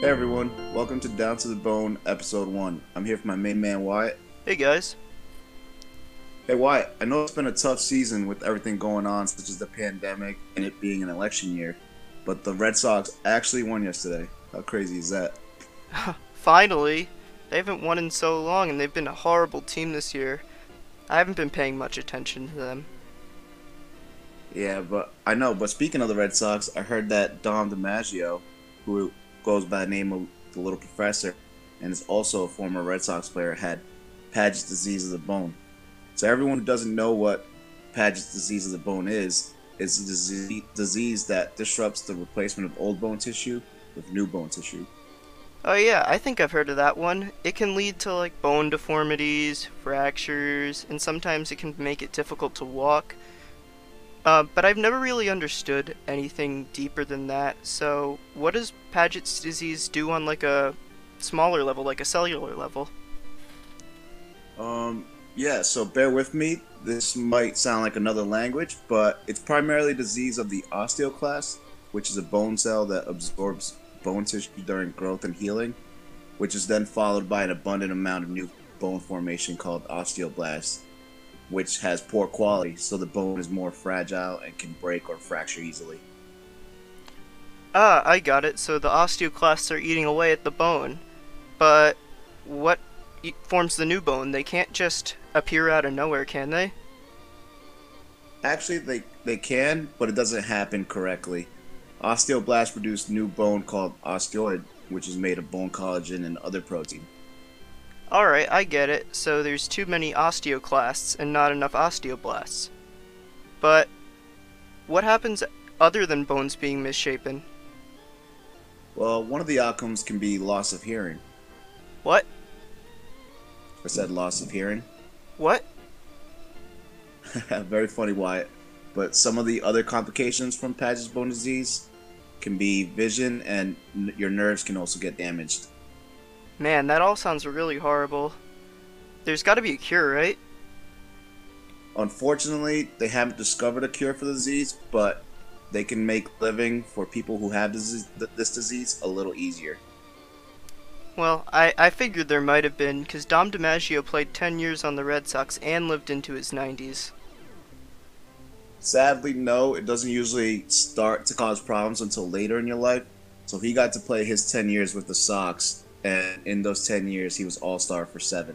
Hey everyone, welcome to Down to the Bone, episode 1. I'm here for my main man Wyatt. Hey guys. Hey Wyatt, I know it's been a tough season with everything going on, such as the pandemic and it being an election year, but the Red Sox actually won yesterday. How crazy is that? Finally! They haven't won in so long and they've been a horrible team this year. I haven't been paying much attention to them. Yeah, but I know, but speaking of the Red Sox, I heard that Dom DiMaggio, who goes by the name of the Little Professor and is also a former Red Sox player, had Paget's disease of the bone. So everyone who doesn't know what Paget's disease of the bone is, it's a disease that disrupts the replacement of old bone tissue with new bone tissue. Oh yeah, I think I've heard of that one. It can lead to like bone deformities, fractures, and sometimes it can make it difficult to walk. Uh, but I've never really understood anything deeper than that. So, what does Paget's disease do on like a smaller level, like a cellular level? Um, yeah, so bear with me. This might sound like another language, but it's primarily disease of the osteoclast, which is a bone cell that absorbs bone tissue during growth and healing, which is then followed by an abundant amount of new bone formation called osteoblast which has poor quality, so the bone is more fragile and can break or fracture easily. Ah, I got it. So the osteoclasts are eating away at the bone. But what forms the new bone? They can't just appear out of nowhere, can they? Actually, they, they can, but it doesn't happen correctly. Osteoblasts produce new bone called osteoid, which is made of bone collagen and other protein. Alright, I get it. So there's too many osteoclasts and not enough osteoblasts. But what happens other than bones being misshapen? Well, one of the outcomes can be loss of hearing. What? I said loss of hearing. What? Very funny, Wyatt. But some of the other complications from Paget's bone disease can be vision, and n- your nerves can also get damaged. Man, that all sounds really horrible. There's gotta be a cure, right? Unfortunately, they haven't discovered a cure for the disease, but they can make living for people who have this, this disease a little easier. Well, I, I figured there might have been, because Dom DiMaggio played 10 years on the Red Sox and lived into his 90s. Sadly, no, it doesn't usually start to cause problems until later in your life. So he got to play his 10 years with the Sox, and in those 10 years, he was all star for seven.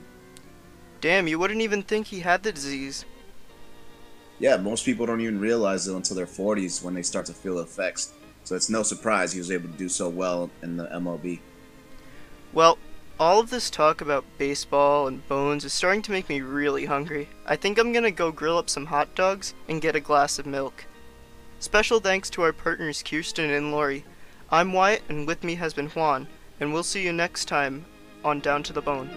Damn, you wouldn't even think he had the disease. Yeah, most people don't even realize it until their 40s when they start to feel the effects. So it's no surprise he was able to do so well in the MLB. Well, all of this talk about baseball and bones is starting to make me really hungry. I think I'm gonna go grill up some hot dogs and get a glass of milk. Special thanks to our partners Kirsten and Lori. I'm Wyatt, and with me has been Juan, and we'll see you next time on Down to the Bone.